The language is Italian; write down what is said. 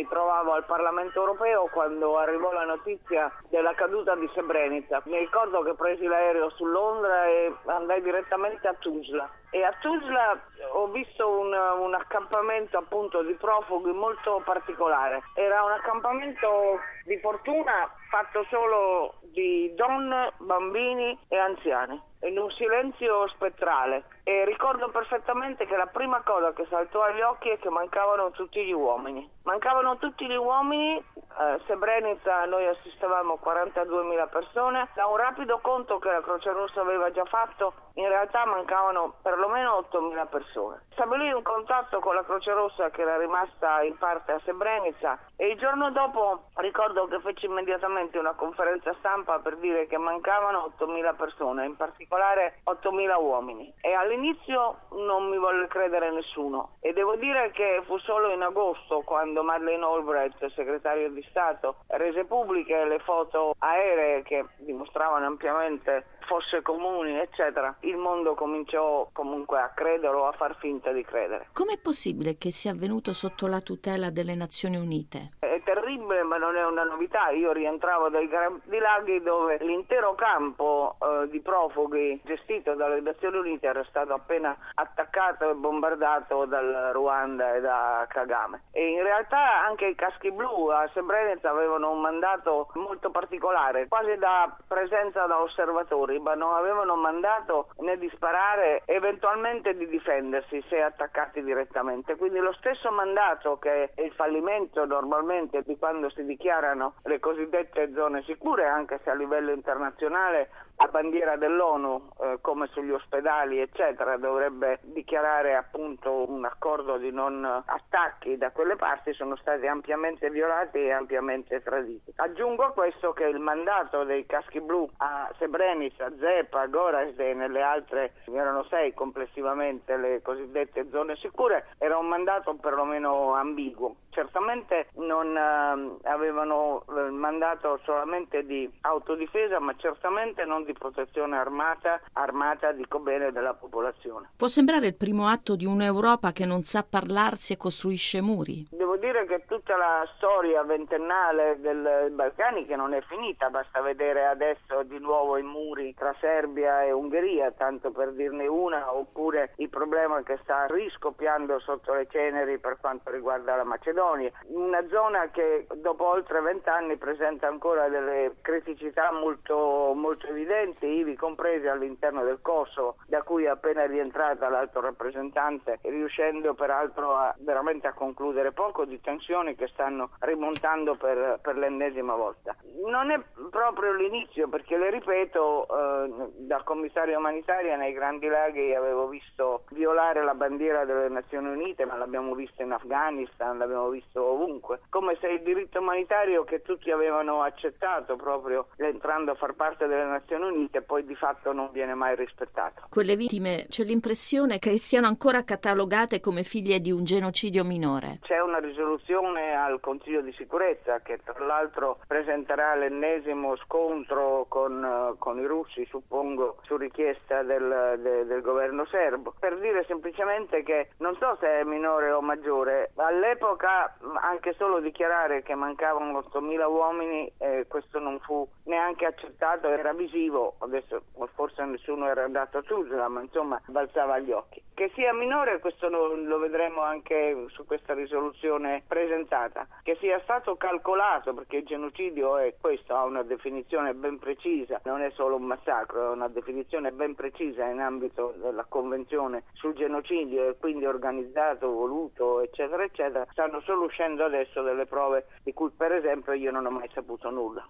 mi trovavo al Parlamento europeo quando arrivò la notizia della caduta di Srebrenica. Mi ricordo che presi l'aereo su Londra e andai direttamente a Tuzla. E a Tuzla ho visto un, un accampamento appunto di profughi molto particolare. Era un accampamento di fortuna fatto solo di donne, bambini e anziani in un silenzio spettrale e ricordo perfettamente che la prima cosa che saltò agli occhi è che mancavano tutti gli uomini. Mancavano tutti gli uomini, eh, Srebrenica noi assistevamo 42.000 persone, da un rapido conto che la Croce Rossa aveva già fatto in realtà mancavano perlomeno 8.000 persone. Stabilì un contatto con la Croce Rossa che era rimasta in parte a Srebrenica e il giorno dopo ricordo che feci immediatamente una conferenza stampa per dire che mancavano 8.000 persone, in particolare 8.000 uomini. E all'inizio non mi volle credere nessuno e devo dire che fu solo in agosto quando Madeleine Albright, segretario di Stato, rese pubbliche le foto aeree che dimostravano ampiamente fosse comuni, eccetera, il mondo cominciò comunque a credere o a far finta di credere. Com'è possibile che sia avvenuto sotto la tutela delle Nazioni Unite? Terribile, ma non è una novità. Io rientravo dai Grandi Laghi dove l'intero campo eh, di profughi gestito dalle Nazioni Unite era stato appena attaccato e bombardato dal Ruanda e da Kagame. E in realtà anche i caschi blu a Srebrenica avevano un mandato molto particolare, quasi da presenza da osservatori Taliban non avevano mandato né di sparare, eventualmente di difendersi se attaccati direttamente. Quindi lo stesso mandato che è il fallimento normalmente di quando si dichiarano le cosiddette zone sicure, anche se a livello internazionale la bandiera dell'ONU, eh, come sugli ospedali, eccetera, dovrebbe dichiarare appunto un accordo di non attacchi da quelle parti, sono stati ampiamente violati e ampiamente traditi. Aggiungo a questo che il mandato dei caschi blu a Srebrenica, Zepa, Gorazde e nelle altre, erano sei complessivamente le cosiddette zone sicure, era un mandato perlomeno ambiguo. Certamente non eh, avevano il mandato solamente di autodifesa, ma certamente non di protezione armata, armata dico bene, della popolazione. Può sembrare il primo atto di un'Europa che non sa parlarsi e costruisce muri? Devo dire che tutta la storia ventennale dei Balcani che non è finita, basta vedere adesso di nuovo i muri tra Serbia e Ungheria, tanto per dirne una, oppure il problema che sta riscoppiando sotto le ceneri per quanto riguarda la Macedonia Macedonia, una zona che dopo oltre vent'anni presenta ancora delle criticità molto, molto evidenti, ivi comprese all'interno del Kosovo, da cui è appena rientrata l'alto rappresentante, riuscendo peraltro a, veramente a concludere poco di tensioni che stanno rimontando per, per l'ennesima volta. Non è proprio l'inizio, perché le ripeto, eh, da commissario umanitaria nei Grandi Laghi avevo visto violare la bandiera delle Nazioni Unite, ma l'abbiamo visto in Afghanistan, l'abbiamo visto ovunque, come se il diritto umanitario che tutti avevano accettato proprio entrando a far parte delle Nazioni Unite poi di fatto non viene mai rispettato. Quelle vittime c'è l'impressione che siano ancora catalogate come figlie di un genocidio minore. C'è una risoluzione al Consiglio di sicurezza che tra l'altro presenterà l'ennesimo scontro con, con i russi, suppongo, su richiesta del, de, del governo serbo, per dire semplicemente che non so se è minore o maggiore, all'epoca anche solo dichiarare che mancavano 8.000 uomini, eh, questo non fu neanche accettato, era visivo, adesso forse nessuno era andato a Tuzla, ma insomma balzava agli occhi. Che sia minore, questo lo, lo vedremo anche su questa risoluzione presentata, che sia stato calcolato, perché il genocidio è questo, ha una definizione ben precisa, non è solo un massacro, è una definizione ben precisa in ambito della Convenzione sul genocidio e quindi organizzato, voluto, eccetera, eccetera, stanno solo uscendo adesso delle prove di cui per esempio io non ho mai saputo nulla.